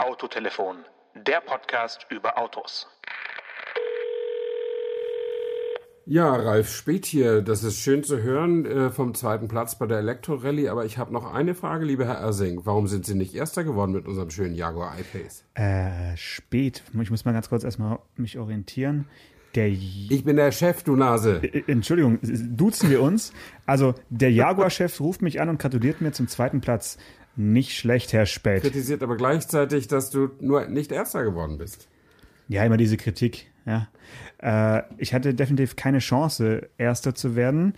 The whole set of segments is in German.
Autotelefon, der Podcast über Autos. Ja, Ralf Spät hier. Das ist schön zu hören äh, vom zweiten Platz bei der Elektro-Rallye. Aber ich habe noch eine Frage, lieber Herr Ersing. Warum sind Sie nicht Erster geworden mit unserem schönen Jaguar I-Pace? Äh, spät. Ich muss mal ganz kurz erstmal mich orientieren. Der ich bin der Chef, du Nase. Entschuldigung, duzen wir uns. Also, der Jaguar-Chef ruft mich an und gratuliert mir zum zweiten Platz. Nicht schlecht, Herr Spät. Kritisiert aber gleichzeitig, dass du nur nicht Erster geworden bist. Ja, immer diese Kritik. Ja. Äh, ich hatte definitiv keine Chance, Erster zu werden.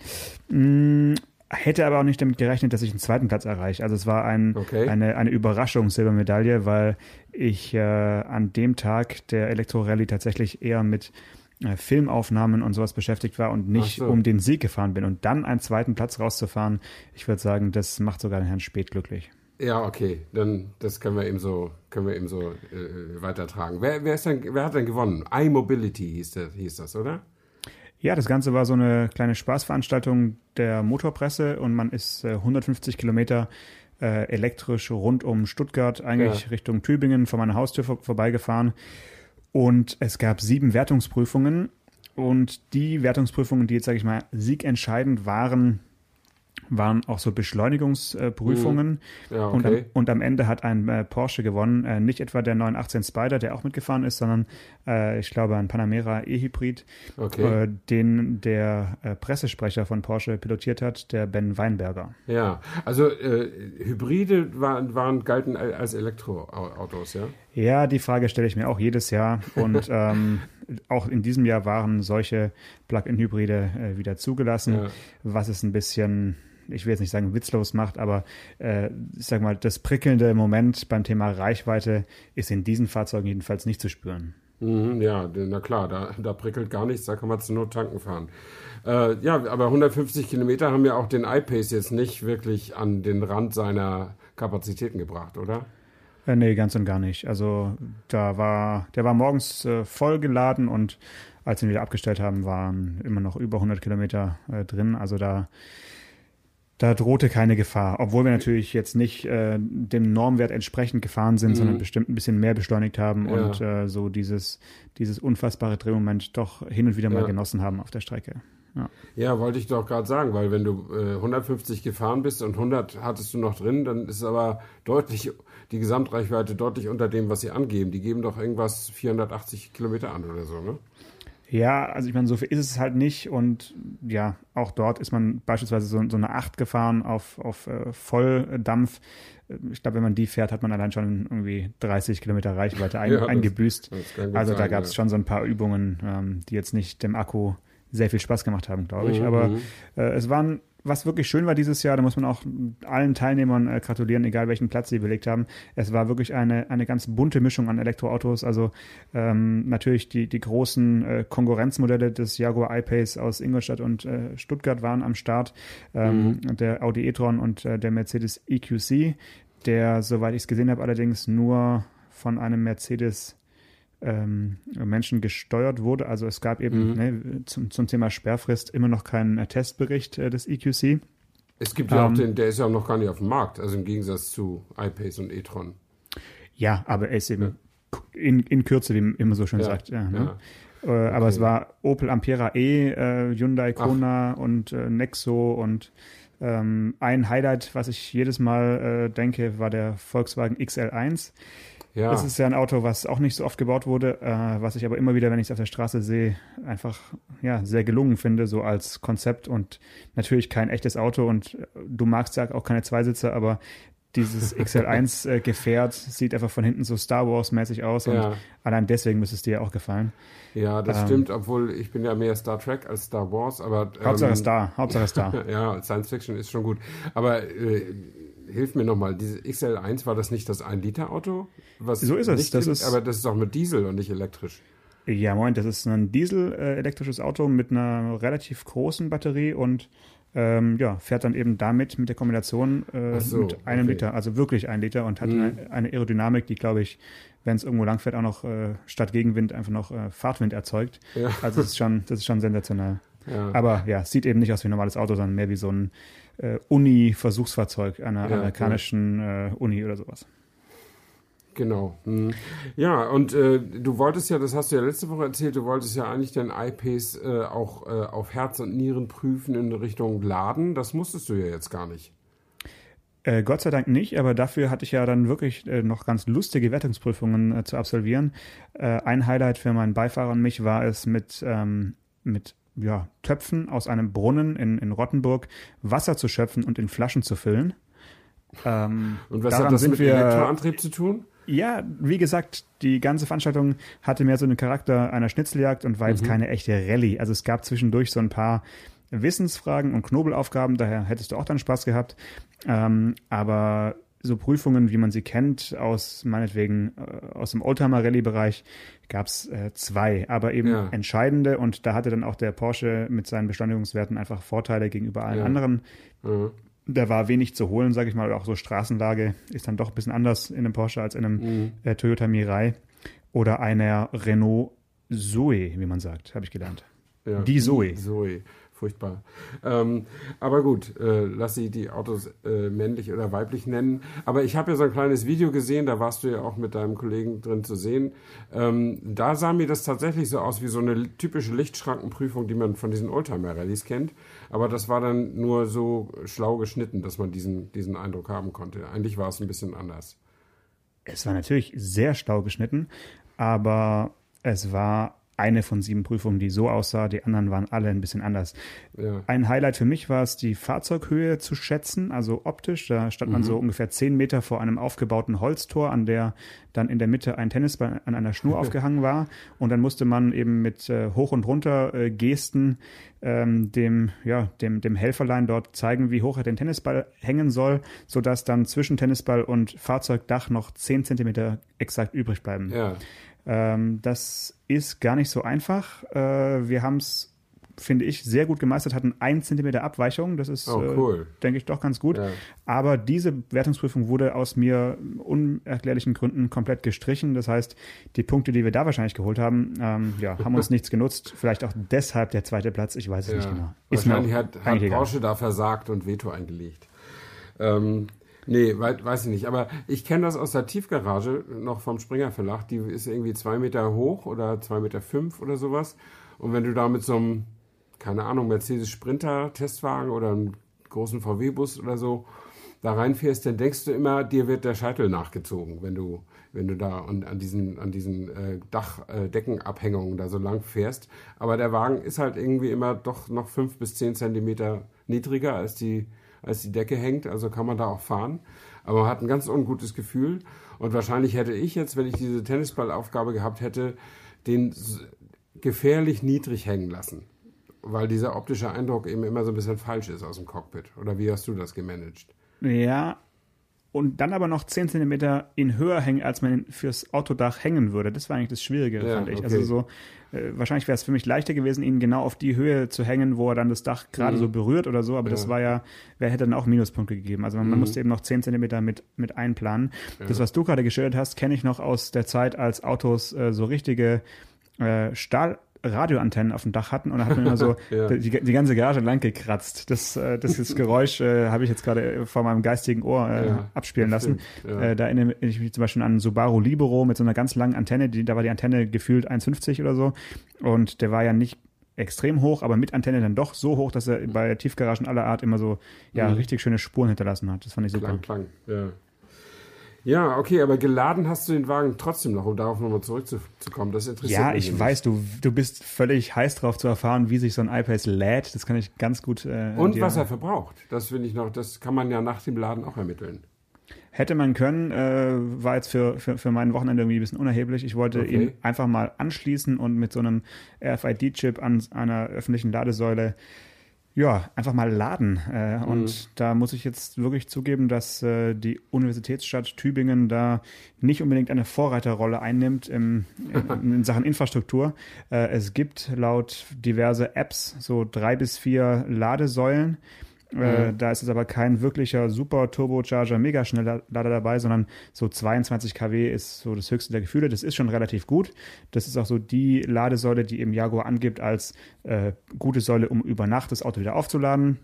Hm, hätte aber auch nicht damit gerechnet, dass ich einen zweiten Platz erreiche. Also es war ein, okay. eine, eine Überraschung, Silbermedaille, weil ich äh, an dem Tag der Elektro-Rallye tatsächlich eher mit Filmaufnahmen und sowas beschäftigt war und nicht so. um den Sieg gefahren bin. Und dann einen zweiten Platz rauszufahren, ich würde sagen, das macht sogar den Herrn Spät glücklich. Ja, okay, dann das können wir eben so, können wir eben so äh, weitertragen. Wer, wer, ist denn, wer hat denn gewonnen? iMobility hieß das, hieß das, oder? Ja, das Ganze war so eine kleine Spaßveranstaltung der Motorpresse und man ist äh, 150 Kilometer äh, elektrisch rund um Stuttgart, eigentlich ja. Richtung Tübingen, vor meiner Haustür vor, vorbeigefahren. Und es gab sieben Wertungsprüfungen. Und die Wertungsprüfungen, die jetzt, sage ich mal, siegentscheidend waren, waren auch so Beschleunigungsprüfungen. Mhm. Ja, okay. und, am, und, am, Ende hat ein äh, Porsche gewonnen. Äh, nicht etwa der 918 Spider, der auch mitgefahren ist, sondern äh, ich glaube ein Panamera E-Hybrid, okay. Äh, den der äh, Pressesprecher von Porsche pilotiert hat, der Ben Weinberger. Ja, also äh, Hybride waren, waren galten als Elektroautos, ja? Ja, die Frage stelle ich mir auch jedes Jahr. Und ähm, auch in diesem Jahr waren solche Plug-in-Hybride äh, wieder zugelassen, ja. was es ein bisschen, ich will jetzt nicht sagen witzlos macht, aber äh, ich sag mal, das prickelnde Moment beim Thema Reichweite ist in diesen Fahrzeugen jedenfalls nicht zu spüren. Mhm, ja, na klar, da, da prickelt gar nichts, da kann man zur Not tanken fahren. Äh, ja, aber 150 Kilometer haben ja auch den iPace jetzt nicht wirklich an den Rand seiner Kapazitäten gebracht, oder? Äh, nee, ganz und gar nicht. Also da war, der war morgens äh, voll geladen und als wir ihn wieder abgestellt haben, waren immer noch über 100 Kilometer äh, drin. Also da, da drohte keine Gefahr. Obwohl wir natürlich jetzt nicht äh, dem Normwert entsprechend gefahren sind, mhm. sondern bestimmt ein bisschen mehr beschleunigt haben ja. und äh, so dieses, dieses unfassbare Drehmoment doch hin und wieder mal ja. genossen haben auf der Strecke. Ja. ja, wollte ich doch gerade sagen, weil wenn du äh, 150 gefahren bist und 100 hattest du noch drin, dann ist aber deutlich die Gesamtreichweite deutlich unter dem, was sie angeben. Die geben doch irgendwas 480 Kilometer an oder so, ne? Ja, also ich meine, so viel ist es halt nicht. Und ja, auch dort ist man beispielsweise so, so eine 8 gefahren auf, auf äh, Volldampf. Ich glaube, wenn man die fährt, hat man allein schon irgendwie 30 Kilometer Reichweite ein, ja, eingebüßt. Das, also da gab es ja. schon so ein paar Übungen, ähm, die jetzt nicht dem Akku sehr viel Spaß gemacht haben, glaube ich. Mhm. Aber mhm. äh, es waren was wirklich schön war dieses Jahr, da muss man auch allen Teilnehmern äh, gratulieren, egal welchen Platz sie belegt haben. Es war wirklich eine, eine ganz bunte Mischung an Elektroautos. Also ähm, natürlich die, die großen äh, Konkurrenzmodelle des Jaguar I-Pace aus Ingolstadt und äh, Stuttgart waren am Start. Ähm, mhm. Der Audi e-tron und äh, der Mercedes EQC, der, soweit ich es gesehen habe, allerdings nur von einem Mercedes ähm, Menschen gesteuert wurde. Also es gab eben mhm. ne, zum, zum Thema Sperrfrist immer noch keinen äh, Testbericht äh, des EQC. Es gibt ja ähm, auch den, der ist ja auch noch gar nicht auf dem Markt, also im Gegensatz zu iPace und e-tron. Ja, aber er ist eben ja. in, in Kürze, wie man immer so schön ja, sagt. Ja, ne? äh, okay. Aber es war Opel Ampera E, äh, Hyundai Kona Ach. und äh, Nexo und ähm, ein Highlight, was ich jedes Mal äh, denke, war der Volkswagen XL1. Ja. Das ist ja ein Auto, was auch nicht so oft gebaut wurde, äh, was ich aber immer wieder, wenn ich es auf der Straße sehe, einfach ja sehr gelungen finde, so als Konzept und natürlich kein echtes Auto und äh, du magst ja auch keine Zweisitzer, aber dieses XL1-Gefährt äh, sieht einfach von hinten so Star Wars-mäßig aus und ja. allein deswegen müsste es dir auch gefallen. Ja, das ähm, stimmt, obwohl ich bin ja mehr Star Trek als Star Wars, aber ähm, Hauptsache Star, Hauptsache Star. ja, Science Fiction ist schon gut, aber äh, hilf mir nochmal, diese XL1 war das nicht das 1-Liter-Auto? So ist es. Das ist, aber das ist auch mit Diesel und nicht elektrisch. Ja, Moment, das ist ein Diesel-elektrisches äh, Auto mit einer relativ großen Batterie und ähm, ja, fährt dann eben damit mit der Kombination äh, so, mit einem okay. Liter, also wirklich ein Liter und hat mhm. eine, eine, Aerodynamik, die, glaube ich, wenn es irgendwo lang fährt, auch noch äh, statt Gegenwind einfach noch äh, Fahrtwind erzeugt. Ja. Also das ist schon, das ist schon sensationell. Ja. Aber ja, sieht eben nicht aus wie ein normales Auto, sondern mehr wie so ein äh, Uni-Versuchsfahrzeug einer ja, amerikanischen äh, Uni oder sowas. Genau. Hm. Ja, und äh, du wolltest ja, das hast du ja letzte Woche erzählt, du wolltest ja eigentlich dein iPace äh, auch äh, auf Herz und Nieren prüfen in Richtung Laden. Das musstest du ja jetzt gar nicht. Äh, Gott sei Dank nicht, aber dafür hatte ich ja dann wirklich äh, noch ganz lustige Wertungsprüfungen äh, zu absolvieren. Ein Highlight für meinen Beifahrer und mich war es mit, ähm, mit ja, Töpfen aus einem Brunnen in, in Rottenburg Wasser zu schöpfen und in Flaschen zu füllen. Ähm, und was hat das mit wir, Elektroantrieb zu tun? Ja, wie gesagt, die ganze Veranstaltung hatte mehr so einen Charakter einer Schnitzeljagd und war jetzt mhm. keine echte Rallye. Also es gab zwischendurch so ein paar Wissensfragen und Knobelaufgaben, daher hättest du auch dann Spaß gehabt. Ähm, aber so Prüfungen, wie man sie kennt, aus meinetwegen äh, aus dem Oldtimer-Rallye-Bereich, gab es äh, zwei, aber eben ja. entscheidende und da hatte dann auch der Porsche mit seinen Beschleunigungswerten einfach Vorteile gegenüber allen ja. anderen. Mhm da war wenig zu holen, sage ich mal. Auch so Straßenlage ist dann doch ein bisschen anders in einem Porsche als in einem mhm. äh, Toyota Mirai oder einer Renault Zoe, wie man sagt, habe ich gelernt. Ja, die Zoe. Zoe furchtbar. Ähm, aber gut, äh, lass sie die Autos äh, männlich oder weiblich nennen. Aber ich habe ja so ein kleines Video gesehen, da warst du ja auch mit deinem Kollegen drin zu sehen. Ähm, da sah mir das tatsächlich so aus wie so eine typische Lichtschrankenprüfung, die man von diesen Oldtimer-Rallyes kennt. Aber das war dann nur so schlau geschnitten, dass man diesen, diesen Eindruck haben konnte. Eigentlich war es ein bisschen anders. Es war natürlich sehr schlau geschnitten, aber es war eine von sieben Prüfungen, die so aussah. Die anderen waren alle ein bisschen anders. Ja. Ein Highlight für mich war es, die Fahrzeughöhe zu schätzen, also optisch. Da stand mhm. man so ungefähr zehn Meter vor einem aufgebauten Holztor, an der dann in der Mitte ein Tennisball an einer Schnur aufgehangen war. Und dann musste man eben mit äh, Hoch- und Runter äh, Gesten ähm, dem, ja, dem, dem Helferlein dort zeigen, wie hoch er den Tennisball hängen soll, sodass dann zwischen Tennisball und Fahrzeugdach noch zehn Zentimeter exakt übrig bleiben. Ja. Ähm, das ist gar nicht so einfach. Äh, wir haben es finde ich, sehr gut gemeistert, hatten ein Zentimeter Abweichung. Das ist, oh, cool. äh, denke ich, doch ganz gut. Ja. Aber diese Wertungsprüfung wurde aus mir unerklärlichen Gründen komplett gestrichen. Das heißt, die Punkte, die wir da wahrscheinlich geholt haben, ähm, ja, haben uns nichts genutzt. Vielleicht auch deshalb der zweite Platz. Ich weiß es ja. nicht genau. Ist wahrscheinlich hat, hat Porsche da versagt und Veto eingelegt. Ähm, Nee, weiß ich nicht. Aber ich kenne das aus der Tiefgarage noch vom Springer Verlag. Die ist irgendwie zwei Meter hoch oder zwei Meter fünf oder sowas. Und wenn du da mit so einem, keine Ahnung, Mercedes Sprinter Testwagen oder einem großen VW-Bus oder so da reinfährst, dann denkst du immer, dir wird der Scheitel nachgezogen, wenn du, wenn du da an, an diesen, an diesen äh, Dachdeckenabhängungen äh, da so lang fährst. Aber der Wagen ist halt irgendwie immer doch noch fünf bis zehn Zentimeter niedriger als die als die Decke hängt, also kann man da auch fahren. Aber man hat ein ganz ungutes Gefühl. Und wahrscheinlich hätte ich jetzt, wenn ich diese Tennisballaufgabe gehabt hätte, den gefährlich niedrig hängen lassen. Weil dieser optische Eindruck eben immer so ein bisschen falsch ist aus dem Cockpit. Oder wie hast du das gemanagt? Ja, und dann aber noch 10 cm in höher hängen, als man fürs Autodach hängen würde. Das war eigentlich das Schwierige, ja, fand ich. Also okay. Also so, äh, wahrscheinlich wäre es für mich leichter gewesen, ihn genau auf die Höhe zu hängen, wo er dann das Dach gerade mhm. so berührt oder so, aber ja. das war ja, wer hätte dann auch Minuspunkte gegeben. Also man, mhm. man musste eben noch 10 cm mit, mit einplanen. Ja. Das, was du gerade geschildert hast, kenne ich noch aus der Zeit, als Autos äh, so richtige äh, Stahl Radioantennen auf dem Dach hatten und da hat man immer so ja. die, die, ganze Garage lang gekratzt. Das, äh, das, das Geräusch äh, habe ich jetzt gerade vor meinem geistigen Ohr äh, ja, abspielen lassen. Ja. Äh, da erinnere ich mich zum Beispiel an Subaru Libero mit so einer ganz langen Antenne. Die, da war die Antenne gefühlt 1,50 oder so und der war ja nicht extrem hoch, aber mit Antenne dann doch so hoch, dass er bei Tiefgaragen aller Art immer so ja mhm. richtig schöne Spuren hinterlassen hat. Das fand ich super. Klang, klang. Ja. Ja, okay, aber geladen hast du den Wagen trotzdem noch, um darauf nochmal zurückzukommen. Das interessiert ja, mich. Ja, ich weiß, du, du bist völlig heiß drauf zu erfahren, wie sich so ein iPad lädt. Das kann ich ganz gut. Äh, Und was er verbraucht. Das finde ich noch, das kann man ja nach dem Laden auch ermitteln. Hätte man können, äh, war jetzt für, für, für mein Wochenende irgendwie ein bisschen unerheblich. Ich wollte okay. ihn einfach mal anschließen und mit so einem RFID-Chip an einer öffentlichen Ladesäule ja, einfach mal laden. Äh, mhm. Und da muss ich jetzt wirklich zugeben, dass äh, die Universitätsstadt Tübingen da nicht unbedingt eine Vorreiterrolle einnimmt im, in, in Sachen Infrastruktur. Äh, es gibt laut diverse Apps so drei bis vier Ladesäulen. Äh, mhm. da ist es aber kein wirklicher super Turbocharger Megaschneller Lader dabei, sondern so 22 kW ist so das höchste der Gefühle. Das ist schon relativ gut. Das ist auch so die Ladesäule, die eben Jaguar angibt als äh, gute Säule, um über Nacht das Auto wieder aufzuladen.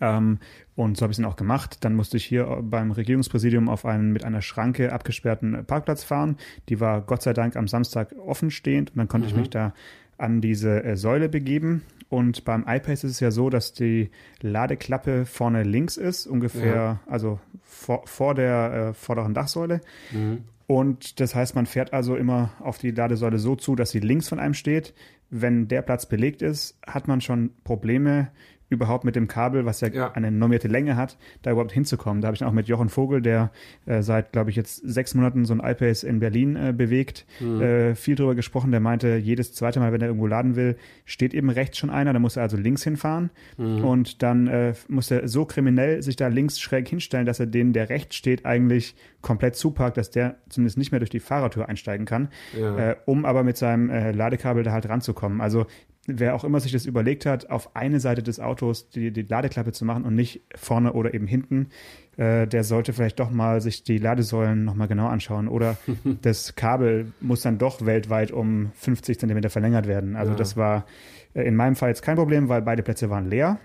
Ähm, und so habe ich es dann auch gemacht. Dann musste ich hier beim Regierungspräsidium auf einen mit einer Schranke abgesperrten Parkplatz fahren. Die war Gott sei Dank am Samstag offenstehend und dann konnte mhm. ich mich da an diese äh, Säule begeben. Und beim iPace ist es ja so, dass die Ladeklappe vorne links ist, ungefähr, ja. also vor, vor der äh, vorderen Dachsäule. Mhm. Und das heißt, man fährt also immer auf die Ladesäule so zu, dass sie links von einem steht. Wenn der Platz belegt ist, hat man schon Probleme, überhaupt mit dem Kabel, was ja, ja, eine normierte Länge hat, da überhaupt hinzukommen. Da habe ich dann auch mit Jochen Vogel, der äh, seit, glaube ich, jetzt sechs Monaten so ein iPace in Berlin äh, bewegt, mhm. äh, viel drüber gesprochen. Der meinte, jedes zweite Mal, wenn er irgendwo laden will, steht eben rechts schon einer, da muss er also links hinfahren mhm. und dann äh, muss er so kriminell sich da links schräg hinstellen, dass er den, der rechts steht, eigentlich komplett zuparkt, dass der zumindest nicht mehr durch die Fahrertür einsteigen kann, ja. äh, um aber mit seinem äh, Ladekabel da halt ranzukommen. Also wer auch immer sich das überlegt hat, auf eine Seite des Autos die, die Ladeklappe zu machen und nicht vorne oder eben hinten, äh, der sollte vielleicht doch mal sich die Ladesäulen nochmal genau anschauen. Oder das Kabel muss dann doch weltweit um 50 Zentimeter verlängert werden. Also ja. das war äh, in meinem Fall jetzt kein Problem, weil beide Plätze waren leer.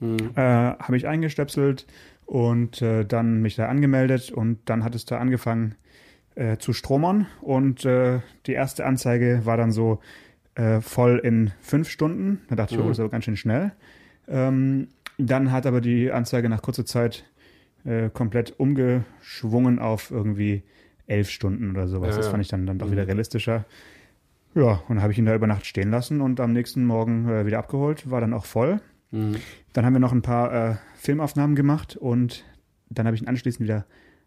Mhm. Äh, Habe ich eingestöpselt und äh, dann mich da angemeldet und dann hat es da angefangen äh, zu stromern und die erste Anzeige war dann so, äh, voll in fünf Stunden. Da dachte ich, oh, mhm. das ist aber ganz schön schnell. Ähm, dann hat aber die Anzeige nach kurzer Zeit äh, komplett umgeschwungen auf irgendwie elf Stunden oder sowas. Ja, das fand ich dann, dann doch mhm. wieder realistischer. Ja, und dann habe ich ihn da über Nacht stehen lassen und am nächsten Morgen äh, wieder abgeholt, war dann auch voll. Mhm. Dann haben wir noch ein paar äh, Filmaufnahmen gemacht und dann habe ich ihn anschließend wieder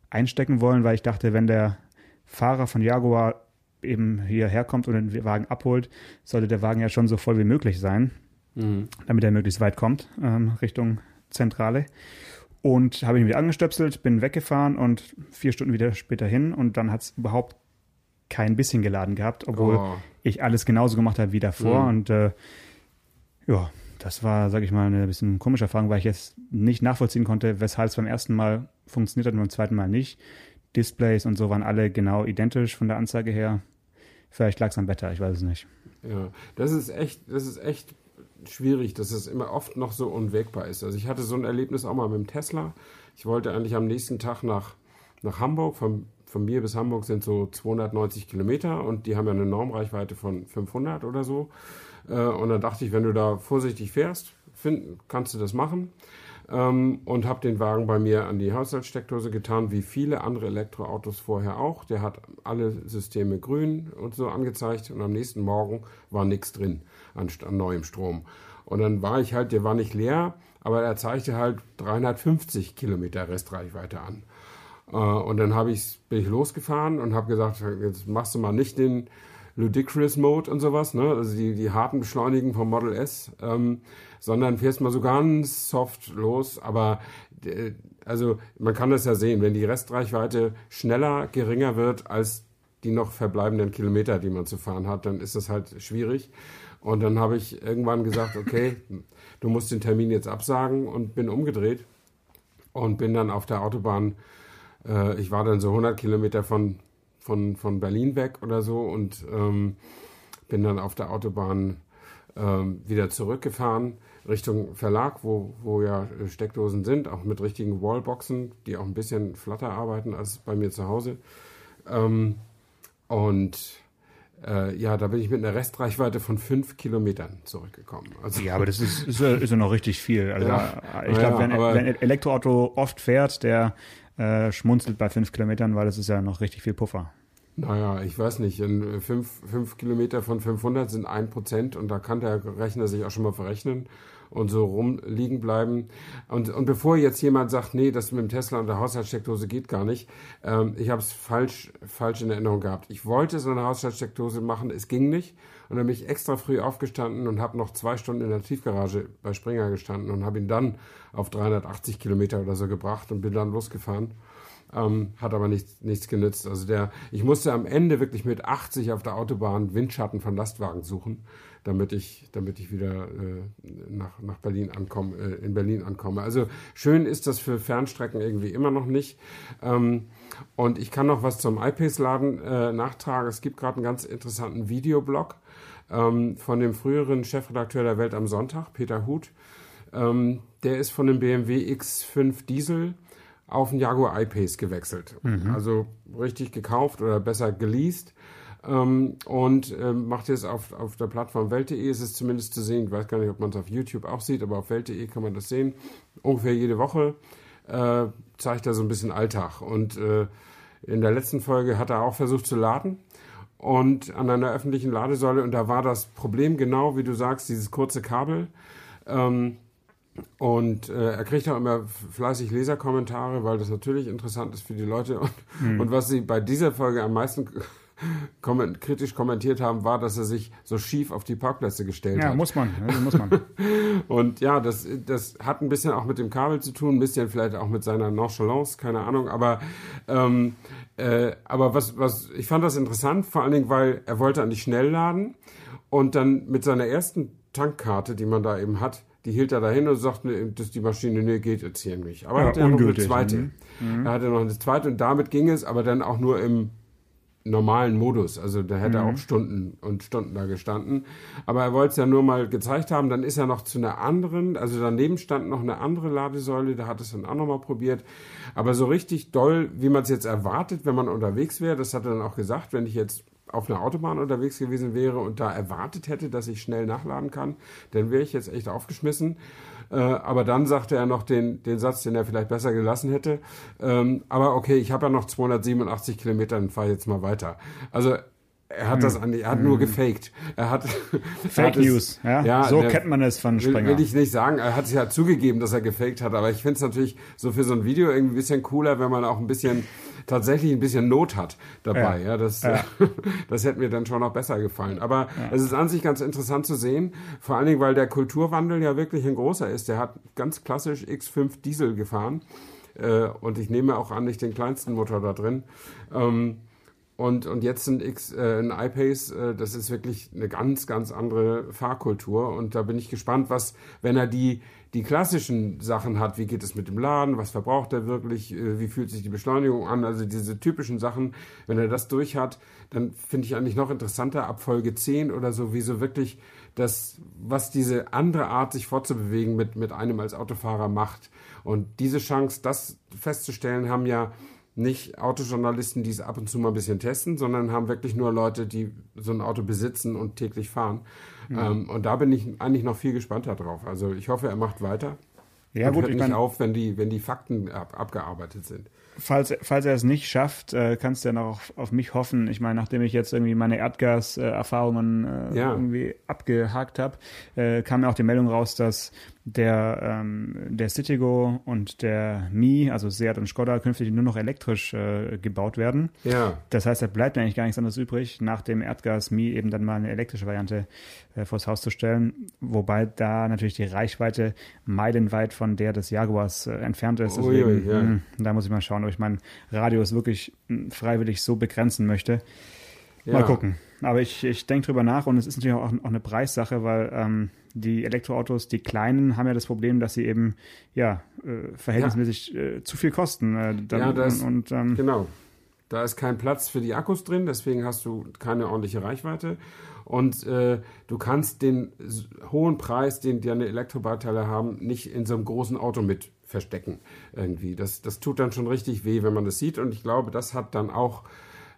einstecken wollen, weil ich dachte, wenn der Fahrer von Jaguar eben hierher kommt und den Wagen abholt, sollte der Wagen ja schon so voll wie möglich sein, mhm. damit er möglichst weit kommt, ähm, Richtung Zentrale. Und habe ihn wieder angestöpselt, bin weggefahren und vier Stunden wieder später hin und dann hat es überhaupt kein bisschen geladen gehabt, obwohl oh. ich alles genauso gemacht habe wie davor. Mhm. Und äh, ja, das war, sage ich mal, eine bisschen komische Erfahrung, weil ich jetzt nicht nachvollziehen konnte, weshalb es beim ersten Mal funktioniert hat und beim zweiten Mal nicht. Displays und so waren alle genau identisch von der Anzeige her. Vielleicht lag es am Wetter, ich weiß es nicht. Ja, das ist echt, das ist echt schwierig, dass es immer oft noch so unwegbar ist. Also ich hatte so ein Erlebnis auch mal mit dem Tesla. Ich wollte eigentlich am nächsten Tag nach, nach Hamburg. Von, von mir bis Hamburg sind so 290 Kilometer und die haben ja eine Normreichweite von 500 oder so. Äh, und dann dachte ich, wenn du da vorsichtig fährst, find, kannst du das machen ähm, und habe den Wagen bei mir an die Haushaltssteckdose getan, wie viele andere Elektroautos vorher auch. Der hat alle Systeme grün und so angezeigt und am nächsten Morgen war nichts drin an, an neuem Strom. Und dann war ich halt, der war nicht leer, aber er zeigte halt 350 Kilometer Restreichweite an. Äh, und dann hab ich, bin ich losgefahren und habe gesagt, jetzt machst du mal nicht den Ludicrous Mode und sowas, ne? also die, die harten Beschleunigen vom Model S. Ähm, sondern fährst mal so ganz soft los. Aber äh, also man kann das ja sehen, wenn die Restreichweite schneller, geringer wird als die noch verbleibenden Kilometer, die man zu fahren hat, dann ist das halt schwierig. Und dann habe ich irgendwann gesagt, okay, du musst den Termin jetzt absagen und bin umgedreht und bin dann auf der Autobahn, äh, ich war dann so 100 Kilometer von, von, von Berlin weg oder so und ähm, bin dann auf der Autobahn ähm, wieder zurückgefahren Richtung Verlag, wo, wo ja Steckdosen sind, auch mit richtigen Wallboxen, die auch ein bisschen flatter arbeiten als bei mir zu Hause. Ähm, und äh, ja, da bin ich mit einer Restreichweite von fünf Kilometern zurückgekommen. Also, ja, aber das ist, ist, ist ja noch richtig viel. Also ja, ich glaube, wenn, wenn ein Elektroauto oft fährt, der äh, schmunzelt bei fünf Kilometern, weil das ist ja noch richtig viel Puffer. Naja, ich weiß nicht. In fünf, fünf Kilometer von 500 sind ein Prozent und da kann der Rechner sich auch schon mal verrechnen und so rumliegen bleiben. Und, und bevor jetzt jemand sagt, nee, das mit dem Tesla und der Haushaltssteckdose geht gar nicht, ähm, ich habe es falsch, falsch in Erinnerung gehabt. Ich wollte so eine Haushaltssteckdose machen, es ging nicht. Und dann bin ich extra früh aufgestanden und habe noch zwei Stunden in der Tiefgarage bei Springer gestanden und habe ihn dann auf 380 Kilometer oder so gebracht und bin dann losgefahren. Ähm, hat aber nichts, nichts genützt. Also der, ich musste am Ende wirklich mit 80 auf der Autobahn Windschatten von Lastwagen suchen, damit ich, damit ich wieder äh, nach, nach Berlin ankomme, äh, in Berlin ankomme. Also schön ist das für Fernstrecken irgendwie immer noch nicht. Ähm, und ich kann noch was zum iPace-Laden äh, nachtragen. Es gibt gerade einen ganz interessanten Videoblog ähm, von dem früheren Chefredakteur der Welt am Sonntag, Peter Huth Ähm, der ist von dem BMW X5 Diesel auf den Jaguar I-Pace gewechselt. Mhm. Also richtig gekauft oder besser geleast. Ähm, und ähm, macht jetzt auf, auf der Plattform Welt.de, ist es zumindest zu sehen. Ich weiß gar nicht, ob man es auf YouTube auch sieht, aber auf Welt.de kann man das sehen. Ungefähr jede Woche äh, zeigt er so ein bisschen Alltag. Und äh, in der letzten Folge hat er auch versucht zu laden und an einer öffentlichen Ladesäule und da war das Problem genau, wie du sagst, dieses kurze Kabel. Ähm, und äh, er kriegt auch immer fleißig Leserkommentare, weil das natürlich interessant ist für die Leute. Und, mhm. und was sie bei dieser Folge am meisten komment kritisch kommentiert haben, war, dass er sich so schief auf die Parkplätze gestellt ja, hat. Ja, muss man. Muss man. und ja, das, das hat ein bisschen auch mit dem Kabel zu tun, ein bisschen vielleicht auch mit seiner Nonchalance, keine Ahnung. Aber, ähm, äh, aber was, was, ich fand das interessant, vor allen Dingen, weil er wollte an die Schnellladen und dann mit seiner ersten Tankkarte, die man da eben hat, die hielt er dahin und sagte, dass die Maschine, nee, geht jetzt hier nicht. Aber ja, er hatte noch eine zweite. Mhm. Er hatte noch eine zweite und damit ging es, aber dann auch nur im normalen Modus. Also da hätte er mhm. auch Stunden und Stunden da gestanden. Aber er wollte es ja nur mal gezeigt haben. Dann ist er noch zu einer anderen, also daneben stand noch eine andere Ladesäule, da hat es dann auch nochmal probiert. Aber so richtig doll, wie man es jetzt erwartet, wenn man unterwegs wäre, das hat er dann auch gesagt, wenn ich jetzt auf einer Autobahn unterwegs gewesen wäre und da erwartet hätte, dass ich schnell nachladen kann, dann wäre ich jetzt echt aufgeschmissen. Äh, aber dann sagte er noch den, den Satz, den er vielleicht besser gelassen hätte. Ähm, aber okay, ich habe ja noch 287 Kilometer, dann fahre ich jetzt mal weiter. Also er hat hm. das an, er hat hm. nur gefaked. Er hat Fake er News. Es, ja, ja, so der, kennt man es von Springer. Will, will ich nicht sagen. Er hat es ja zugegeben, dass er gefaked hat. Aber ich finde es natürlich so für so ein Video irgendwie ein bisschen cooler, wenn man auch ein bisschen tatsächlich ein bisschen Not hat dabei. Ja, ja das, ja. das hätte mir dann schon noch besser gefallen. Aber ja. es ist an sich ganz interessant zu sehen, vor allen Dingen, weil der Kulturwandel ja wirklich ein großer ist. Der hat ganz klassisch X5 Diesel gefahren. Äh, und ich nehme auch an, nicht den kleinsten Motor da drin. Ähm, und, und jetzt ein, X, äh, ein iPace, äh, das ist wirklich eine ganz, ganz andere Fahrkultur. Und da bin ich gespannt, was, wenn er die, die klassischen Sachen hat, wie geht es mit dem Laden, was verbraucht er wirklich, äh, wie fühlt sich die Beschleunigung an, also diese typischen Sachen, wenn er das durch hat, dann finde ich eigentlich noch interessanter ab Folge 10 oder so, wie so wirklich das, was diese andere Art, sich fortzubewegen mit, mit einem als Autofahrer macht. Und diese Chance, das festzustellen, haben ja nicht Autojournalisten, die es ab und zu mal ein bisschen testen, sondern haben wirklich nur Leute, die so ein Auto besitzen und täglich fahren. Mhm. Ähm, und da bin ich eigentlich noch viel gespannter drauf. Also ich hoffe, er macht weiter. Ja, und gut, hört nicht mein, auf, wenn die, wenn die Fakten ab, abgearbeitet sind falls, falls er es nicht schafft, äh, kannst du ja noch auf, auf, mich hoffen. Ich meine, nachdem ich jetzt irgendwie meine Erdgas-Erfahrungen äh, ja. irgendwie abgehakt habe, äh, kam ja auch die Meldung raus, dass der, ähm, der Citigo und der Mi, also Seat und Skoda, künftig nur noch elektrisch äh, gebaut werden. Ja. Das heißt, da bleibt eigentlich gar nichts anderes übrig, nach dem Erdgas Mi eben dann mal eine elektrische Variante äh, vors Haus zu stellen. Wobei da natürlich die Reichweite meilenweit von der des Jaguars äh, entfernt ist. Deswegen, Ui, ja. mh, hm, da muss ich mal schauen, ob ich meinen Radius wirklich hm, freiwillig so begrenzen möchte. Mal ja. gucken. Aber ich, ich denke drüber nach und es ist natürlich auch, auch eine Preissache, weil ähm, die Elektroautos, die kleinen, haben ja das Problem, dass sie eben ja äh, verhältnismäßig ja. Äh, zu viel kosten. Äh, ja, das, und, ähm, genau. Da ist kein Platz für die Akkus drin, deswegen hast du keine ordentliche Reichweite. Und äh, du kannst den hohen Preis, den deine Elektrobauteile haben, nicht in so einem großen Auto mit verstecken. Irgendwie. Das, das tut dann schon richtig weh, wenn man das sieht. Und ich glaube, das hat dann auch,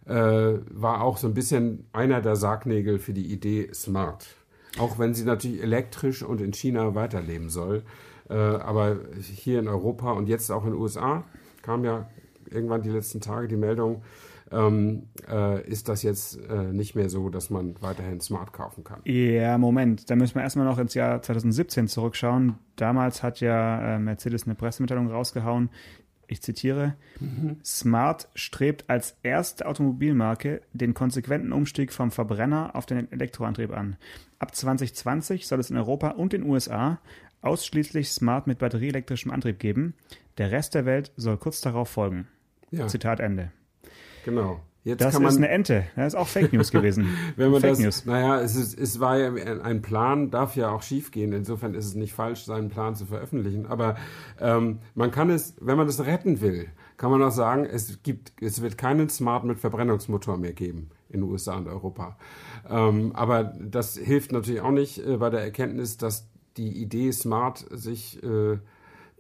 äh, war auch so ein bisschen einer der Sargnägel für die Idee Smart. Auch wenn sie natürlich elektrisch und in China weiterleben soll. Äh, aber hier in Europa und jetzt auch in den USA kam ja irgendwann die letzten Tage die Meldung, ähm, äh, ist das jetzt äh, nicht mehr so, dass man weiterhin Smart kaufen kann. Ja, Moment. Da müssen wir erstmal noch ins Jahr 2017 zurückschauen. Damals hat ja äh, Mercedes eine Pressemitteilung rausgehauen. Ich zitiere: mhm. Smart strebt als erste Automobilmarke den konsequenten Umstieg vom Verbrenner auf den Elektroantrieb an. Ab 2020 soll es in Europa und den USA ausschließlich Smart mit batterieelektrischem Antrieb geben. Der Rest der Welt soll kurz darauf folgen. Ja. Zitat Ende. Genau. Jetzt das man, ist eine Ente. Das ist auch Fake News gewesen. Wenn man Fake das, News. Naja, es, ist, es war ja ein Plan, darf ja auch schiefgehen. Insofern ist es nicht falsch, seinen Plan zu veröffentlichen. Aber ähm, man kann es, wenn man das retten will, kann man auch sagen, es gibt, es wird keinen Smart mit Verbrennungsmotor mehr geben in den USA und Europa. Ähm, aber das hilft natürlich auch nicht äh, bei der Erkenntnis, dass die Idee Smart sich äh,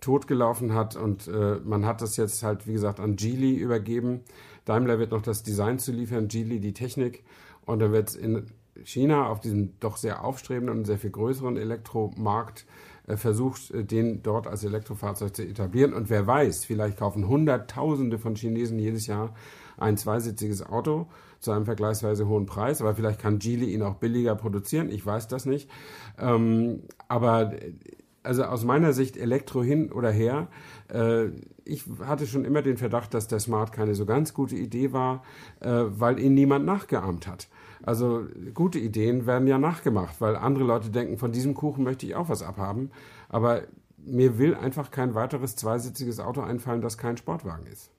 totgelaufen hat und äh, man hat das jetzt halt, wie gesagt, an Geely übergeben. Daimler wird noch das Design zu liefern, Geely die Technik und dann wird es in China auf diesem doch sehr aufstrebenden und sehr viel größeren Elektromarkt äh, versucht, äh, den dort als Elektrofahrzeug zu etablieren. Und wer weiß, vielleicht kaufen Hunderttausende von Chinesen jedes Jahr ein zweisitziges Auto zu einem vergleichsweise hohen Preis. Aber vielleicht kann Geely ihn auch billiger produzieren. Ich weiß das nicht. Ähm, aber äh, also aus meiner Sicht Elektro hin oder her. Äh, ich hatte schon immer den Verdacht, dass der Smart keine so ganz gute Idee war, äh, weil ihn niemand nachgeahmt hat. Also gute Ideen werden ja nachgemacht, weil andere Leute denken, von diesem Kuchen möchte ich auch was abhaben. Aber mir will einfach kein weiteres zweisitziges Auto einfallen, das kein Sportwagen ist.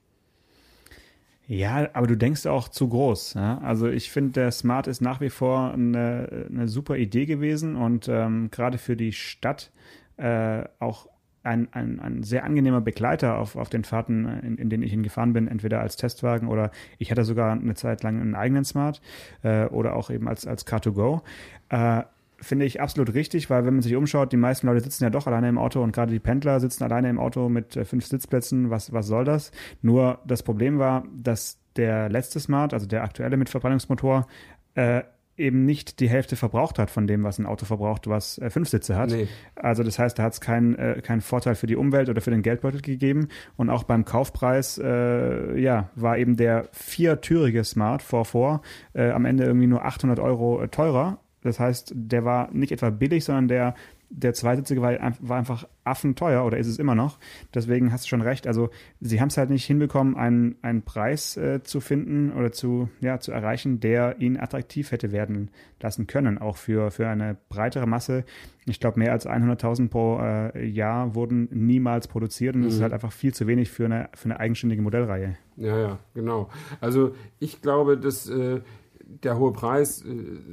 Ja, aber du denkst auch zu groß. Ja? Also ich finde, der Smart ist nach wie vor eine, eine super Idee gewesen und ähm, gerade für die Stadt äh, auch ein, ein, ein sehr angenehmer Begleiter auf, auf den Fahrten, in, in denen ich ihn gefahren bin, entweder als Testwagen oder ich hatte sogar eine Zeit lang einen eigenen Smart äh, oder auch eben als, als Car2Go. Äh, finde ich absolut richtig, weil wenn man sich umschaut, die meisten Leute sitzen ja doch alleine im Auto und gerade die Pendler sitzen alleine im Auto mit äh, fünf Sitzplätzen. Was, was soll das? Nur das Problem war, dass der letzte Smart, also der aktuelle mit Verbrennungsmotor, äh, eben nicht die Hälfte verbraucht hat von dem, was ein Auto verbraucht, was äh, fünf Sitze hat. Nee. Also das heißt, da hat es keinen äh, keinen Vorteil für die Umwelt oder für den Geldbeutel gegeben. Und auch beim Kaufpreis, äh, ja, war eben der viertürige Smart 4.4 äh, am Ende irgendwie nur 800 Euro äh, teurer. Das heißt, der war nicht etwa billig, sondern der der zweisitzige war, war einfach affenteuer oder ist es immer noch. Deswegen hast du schon recht. Also sie haben es halt nicht hinbekommen, einen, einen Preis äh, zu finden oder zu, ja, zu erreichen, der ihnen attraktiv hätte werden lassen können, auch für, für eine breitere Masse. Ich glaube, mehr als 100.000 pro äh, Jahr wurden niemals produziert und das ist mhm. halt einfach viel zu wenig für eine, für eine eigenständige Modellreihe. Ja, ja, genau. Also ich glaube, dass äh, der hohe Preis äh,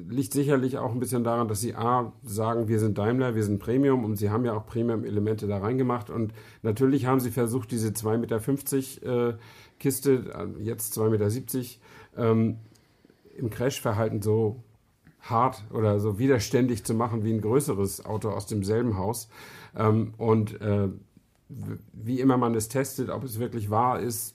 liegt sicherlich auch ein bisschen daran, dass sie A sagen, wir sind Daimler, wir sind Premium und sie haben ja auch Premium-Elemente da reingemacht und natürlich haben sie versucht, diese 2,50 Meter äh, Kiste, äh, jetzt 2,70 Meter, ähm, im Crashverhalten so hart oder so widerständig zu machen wie ein größeres Auto aus demselben Haus. Ähm, und äh, wie immer man es testet, ob es wirklich wahr ist,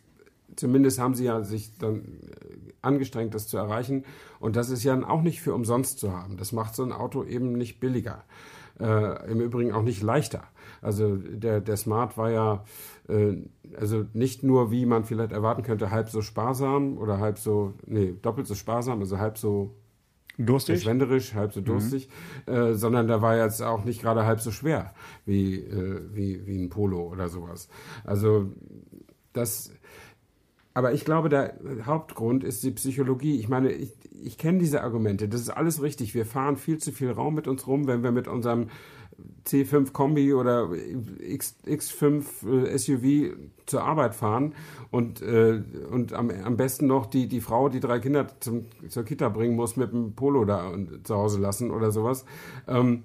zumindest haben sie ja sich dann äh, angestrengt, das zu erreichen. Und das ist ja auch nicht für umsonst zu haben. Das macht so ein Auto eben nicht billiger. Äh, Im Übrigen auch nicht leichter. Also der, der Smart war ja äh, also nicht nur, wie man vielleicht erwarten könnte, halb so sparsam oder halb so, nee, doppelt so sparsam, also halb so durstig, verschwenderisch, halb so mhm. durstig, mhm. äh, sondern der war jetzt auch nicht gerade halb so schwer wie, äh, wie, wie ein Polo oder sowas. Also das aber ich glaube, der Hauptgrund ist die Psychologie. Ich meine, ich, ich kenne diese Argumente. Das ist alles richtig. Wir fahren viel zu viel Raum mit uns rum, wenn wir mit unserem C5 Kombi oder X, X5 äh, SUV zur Arbeit fahren und, äh, und am, am besten noch die, die Frau, die drei Kinder zum, zur Kita bringen muss, mit dem Polo da zu Hause lassen oder sowas. Ähm,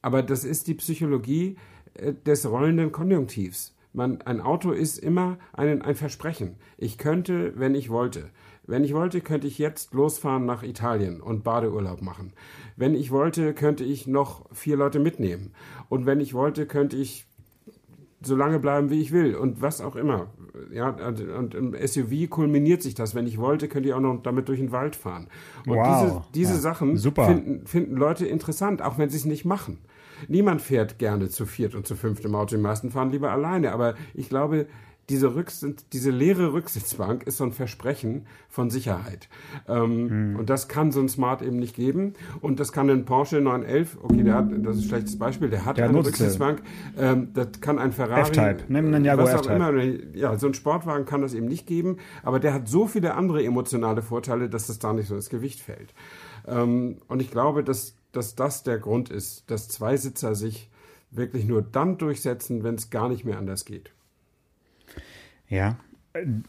aber das ist die Psychologie äh, des rollenden Konjunktivs. Man, ein Auto ist immer ein, ein Versprechen. Ich könnte, wenn ich wollte. Wenn ich wollte, könnte ich jetzt losfahren nach Italien und Badeurlaub machen. Wenn ich wollte, könnte ich noch vier Leute mitnehmen. Und wenn ich wollte, könnte ich so lange bleiben, wie ich will und was auch immer. Ja, und im SUV kulminiert sich das. Wenn ich wollte, könnte ich auch noch damit durch den Wald fahren. Und wow. diese, diese ja, Sachen finden, finden Leute interessant, auch wenn sie es nicht machen. Niemand fährt gerne zu viert und zu fünft im Auto. Die meisten fahren lieber alleine. Aber ich glaube, diese, Rücksitz, diese leere Rücksitzbank ist so ein Versprechen von Sicherheit. Ähm, hm. Und das kann so ein Smart eben nicht geben. Und das kann ein Porsche 911, okay, der hat, das ist ein schlechtes Beispiel, der hat der eine Rücksitzbank. Ähm, das kann ein Ferrari. F-Type, nimm einen Jaguar was auch immer. Ja, so ein Sportwagen kann das eben nicht geben. Aber der hat so viele andere emotionale Vorteile, dass das da nicht so ins Gewicht fällt. Ähm, und ich glaube, dass dass das der Grund ist, dass Zweisitzer sich wirklich nur dann durchsetzen, wenn es gar nicht mehr anders geht. Ja,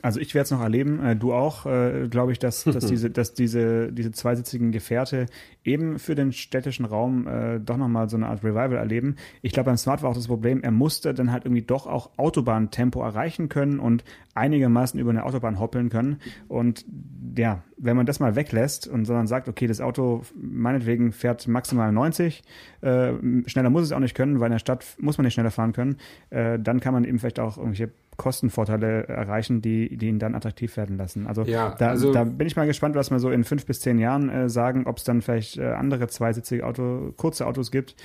also ich werde es noch erleben, äh, du auch, äh, glaube ich, dass, dass diese, dass diese, diese zweisitzigen Gefährte eben für den städtischen Raum äh, doch nochmal so eine Art Revival erleben. Ich glaube, beim Smart war auch das Problem, er musste dann halt irgendwie doch auch Autobahntempo erreichen können und einigermaßen über eine Autobahn hoppeln können. Und ja, wenn man das mal weglässt und sondern sagt, okay, das Auto meinetwegen fährt maximal 90, äh, schneller muss es auch nicht können, weil in der Stadt muss man nicht schneller fahren können, äh, dann kann man eben vielleicht auch irgendwelche Kostenvorteile erreichen, die, die ihn dann attraktiv werden lassen. Also, Ja, da, also- da bin ich mal gespannt, was wir so in fünf bis zehn Jahren äh, sagen, ob es dann vielleicht äh, andere zweisitzige Auto, kurze Autos gibt,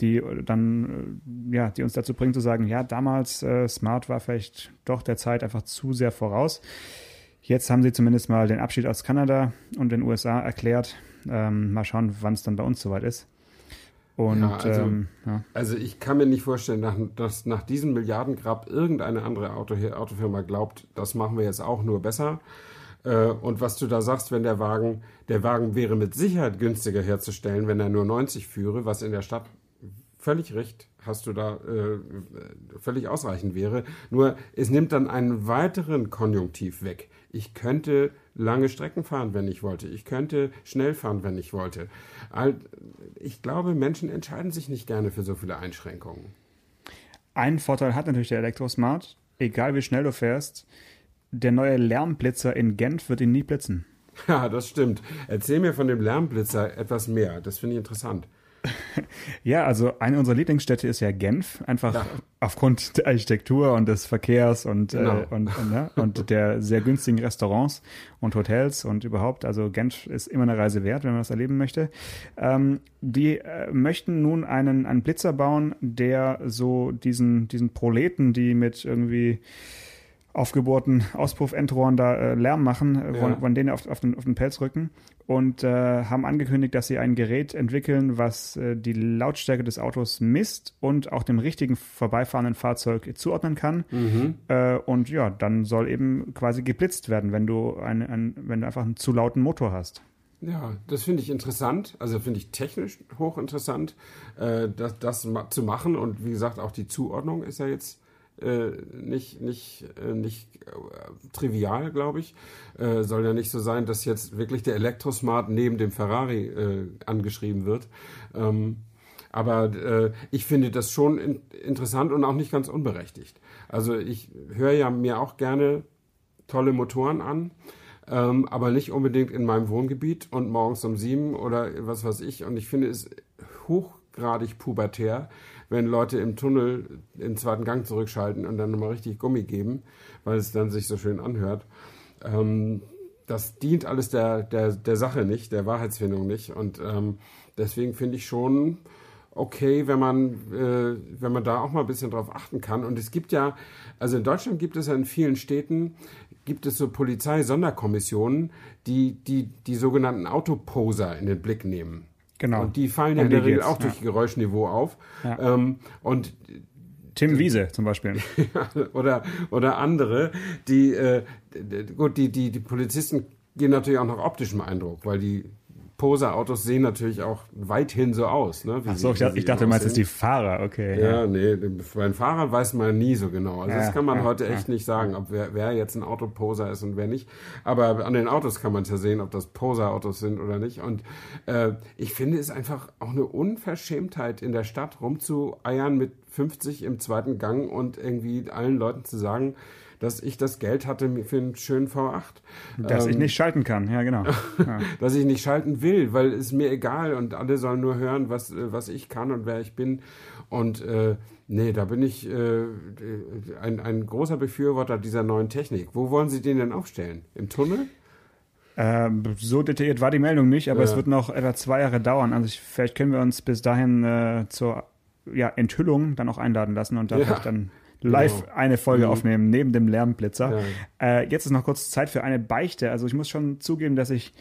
die äh, dann, äh, ja, die uns dazu bringen zu sagen, ja, damals äh, Smart war vielleicht doch der Zeit einfach zu sehr voraus. Jetzt haben sie zumindest mal den Abschied aus Kanada und den USA erklärt. Ähm, mal schauen, wann es dann bei uns soweit ist. Und Ja, also- ähm, ja. Also ich kann mir nicht vorstellen, nach, dass nach diesem Milliardengrab irgendeine andere Auto, Autofirma glaubt, das machen wir jetzt auch nur besser. Äh, Und was du da sagst, wenn der Wagen, der Wagen wäre mit Sicherheit günstiger herzustellen, wenn er nur 90 führe, was in der Stadt völlig recht, hast du da äh, völlig ausreichend wäre. Nur es nimmt dann einen weiteren Konjunktiv weg. Ich könnte lange Strecken fahren, wenn ich wollte. Ich könnte schnell fahren, wenn ich wollte. Ich glaube, Menschen entscheiden sich nicht gerne für so viele Einschränkungen. Einen Vorteil hat natürlich der Elektrosmart, egal wie schnell du fährst, der neue Lärmblitzer in Genf wird ihn nie blitzen. Ja, das stimmt. Erzähl mir von dem Lärmblitzer etwas mehr. Das finde ich interessant. Ja, also eine unserer Lieblingsstädte ist ja Genf, einfach Ja. aufgrund der Architektur und des Verkehrs und, Genau. äh, und, und, ne? und der sehr günstigen Restaurants und Hotels und überhaupt. Also Genf ist immer eine Reise wert, wenn man das erleben möchte. Ähm, die äh, möchten nun einen, einen Blitzer bauen, der so diesen, diesen Proleten, die mit irgendwie aufgebohrten Auspuffendrohren da äh, Lärm machen, äh, Ja. wollen, wollen denen auf, auf, den, auf den Pelz rücken und äh, haben angekündigt, dass sie ein Gerät entwickeln, was äh, die Lautstärke des Autos misst und auch dem richtigen vorbeifahrenden Fahrzeug zuordnen kann. Äh, und ja, dann soll eben quasi geblitzt werden, wenn du, ein, ein, wenn du einfach einen zu lauten Motor hast. Ja, das finde ich interessant. Also finde ich technisch hochinteressant, äh, das, das ma zu machen. Und wie gesagt, auch die Zuordnung ist ja jetzt äh, nicht, nicht, äh, nicht äh, trivial, glaube ich. Soll ja nicht so sein, dass jetzt wirklich der Elektrosmart neben dem Ferrari angeschrieben wird. Ähm, aber ich finde das schon in, interessant und auch nicht ganz unberechtigt. Also ich höre ja mir auch gerne tolle Motoren an, ähm, aber nicht unbedingt in meinem Wohngebiet und morgens um sieben oder was weiß ich. Und ich finde es hochgradig pubertär, wenn Leute im Tunnel den zweiten Gang zurückschalten und dann nochmal richtig Gummi geben, weil es dann sich so schön anhört. Ähm, das dient alles der, der, der Sache nicht, der Wahrheitsfindung nicht. Und ähm, deswegen finde ich schon okay, wenn man, äh, wenn man da auch mal ein bisschen drauf achten kann. Und es gibt ja, also in Deutschland gibt es ja in vielen Städten, gibt es so Polizei-Sonderkommissionen, die, die die sogenannten Autoposer in den Blick nehmen. Genau. Und die fallen ja in der Regel auch durch ja. Geräuschniveau auf. Ja. Ähm, und Tim Wiese zum Beispiel. oder, oder andere, die, äh, gut, die, die, die Polizisten gehen natürlich auch nach optischem Eindruck, weil die Poser-Autos sehen natürlich auch weithin so aus. Ne, wie Ach so, ich dachte, ich dachte du meinst jetzt die Fahrer, okay. Ja, nee, bei den Fahrern weiß man nie so genau. Also Ja, das kann man ja, heute ja. echt nicht sagen, ob wer, wer jetzt ein Autoposer ist und wer nicht. Aber an den Autos kann man ja sehen, ob das Poser-Autos sind oder nicht. Und äh, ich finde es einfach auch eine Unverschämtheit in der Stadt rumzueiern mit 50 im zweiten Gang und irgendwie allen Leuten zu sagen, dass ich das Geld hatte für einen schönen V8. Dass ich Ähm, nicht schalten kann, ja genau. Ja. dass ich nicht schalten will, weil es mir egal und alle sollen nur hören, was, äh, was ich kann und wer ich bin. Und äh, nee, da bin ich äh, ein, ein großer Befürworter dieser neuen Technik. Wo wollen Sie den denn aufstellen? Im Tunnel? Ähm, so detailliert war die Meldung nicht, aber Ja. es wird noch etwa zwei Jahre dauern. Also ich, vielleicht können wir uns bis dahin äh, zur ja, Enthüllung dann auch einladen lassen und da Ja, dann live genau. eine Folge Mhm. aufnehmen, neben dem Lärmblitzer. Ja. Äh, jetzt ist noch kurz Zeit für eine Beichte. Also ich muss schon zugeben, dass ich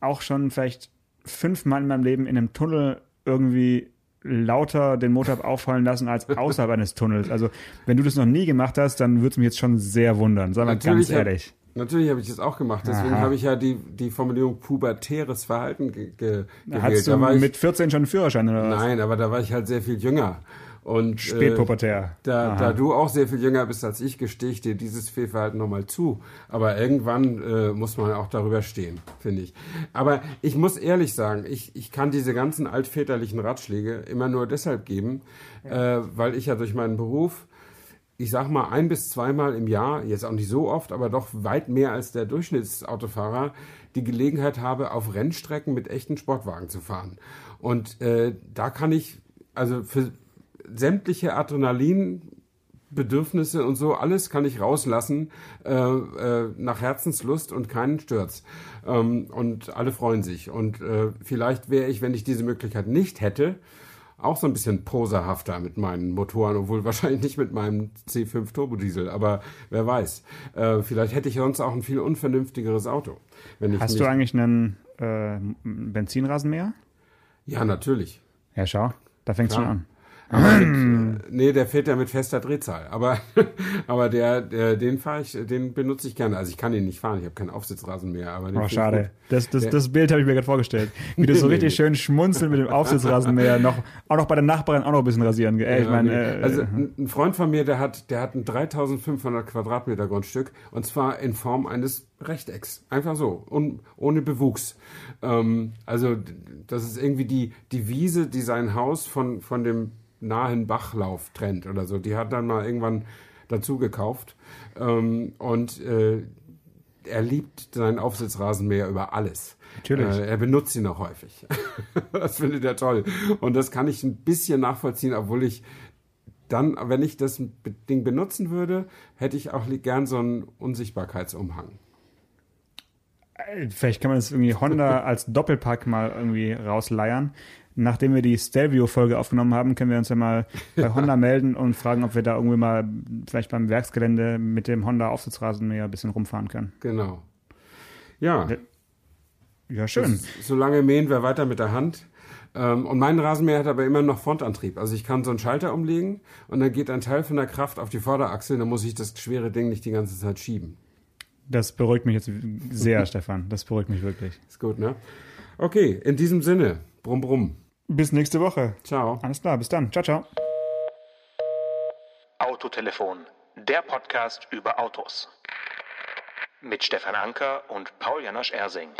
auch schon vielleicht fünfmal in meinem Leben in einem Tunnel irgendwie lauter den Motor hab auffallen lassen als außerhalb eines Tunnels. Also wenn du das noch nie gemacht hast, dann würde es mich jetzt schon sehr wundern. Sagen wir ganz ehrlich. Natürlich habe ich das auch gemacht. Deswegen habe ich ja die, die Formulierung pubertäres Verhalten ge ge gewählt. Hast du mit 14 schon einen Führerschein oder was? nein, aber da war ich halt sehr viel jünger. Und, Spätpubertär. Da, Aha. da du auch sehr viel jünger bist als ich, gestehe ich dir dieses Fehlverhalten nochmal zu. Aber irgendwann äh, muss man auch darüber stehen, finde ich. Aber ich muss ehrlich sagen, ich, ich kann diese ganzen altväterlichen Ratschläge immer nur deshalb geben, äh, weil ich ja durch meinen Beruf ich sag mal, ein bis zweimal im Jahr, jetzt auch nicht so oft, aber doch weit mehr als der Durchschnittsautofahrer, die Gelegenheit habe, auf Rennstrecken mit echten Sportwagen zu fahren. Und äh, da kann ich, also für sämtliche Adrenalinbedürfnisse und so, alles kann ich rauslassen äh, äh, nach Herzenslust und keinen Stürz. Ähm, und alle freuen sich. Und äh, vielleicht wäre ich, wenn ich diese Möglichkeit nicht hätte, auch so ein bisschen poserhafter mit meinen Motoren, obwohl wahrscheinlich nicht mit meinem C5 Turbodiesel, aber wer weiß. Äh, vielleicht hätte ich sonst auch ein viel unvernünftigeres Auto. Hast du eigentlich einen äh, Benzinrasenmäher? Ja, natürlich. Ja, schau, da fängt es schon an. Mit, nee, der fährt ja mit fester Drehzahl. Aber, aber der, der, den fahre ich, den benutze ich gerne. Also ich kann ihn nicht fahren, ich habe keinen Aufsitzrasen mehr. Aber oh, schade. Das, das, das Bild habe ich mir gerade vorgestellt. Wie du so richtig schön schmunzeln mit dem Aufsitzrasen mehr noch, auch noch bei der Nachbarin auch noch ein bisschen rasieren. Ey, ich ja, meine, nee. äh, also ein Freund von mir, der hat, der hat ein 3500 Quadratmeter Grundstück und zwar in Form eines Rechtecks. Einfach so, un, ohne Bewuchs. Ähm, also das ist irgendwie die, die Wiese, die sein Haus von, von dem nahen Bachlauf trennt oder so. Die hat dann mal irgendwann dazu gekauft. Ähm, und äh, er liebt seinen Aufsitzrasenmäher über alles. Natürlich. Äh, er benutzt ihn auch häufig. das findet er toll. Und das kann ich ein bisschen nachvollziehen, obwohl ich dann, wenn ich das Ding benutzen würde, hätte ich auch gern so einen Unsichtbarkeitsumhang. Vielleicht kann man das irgendwie Honda als Doppelpack mal irgendwie rausleiern nachdem wir die Stelvio-Folge aufgenommen haben, können wir uns ja mal bei Honda melden und fragen, ob wir da irgendwie mal vielleicht beim Werksgelände mit dem Honda-Aufsitzrasenmäher ein bisschen rumfahren können. Genau. Ja. Ja, schön. Das, solange mähen wir weiter mit der Hand. Ähm, und mein Rasenmäher hat aber immer noch Frontantrieb. Also ich kann so einen Schalter umlegen und dann geht ein Teil von der Kraft auf die Vorderachse, dann muss ich das schwere Ding nicht die ganze Zeit schieben. Das beruhigt mich jetzt sehr, Stefan. Das beruhigt mich wirklich. Ist gut, ne? Okay, in diesem Sinne, brumm, brumm. Bis nächste Woche. Ciao. Alles klar, bis dann. Ciao, ciao. Autotelefon, der Podcast über Autos. Mit Stefan Anker und Paul Janosch Ersing.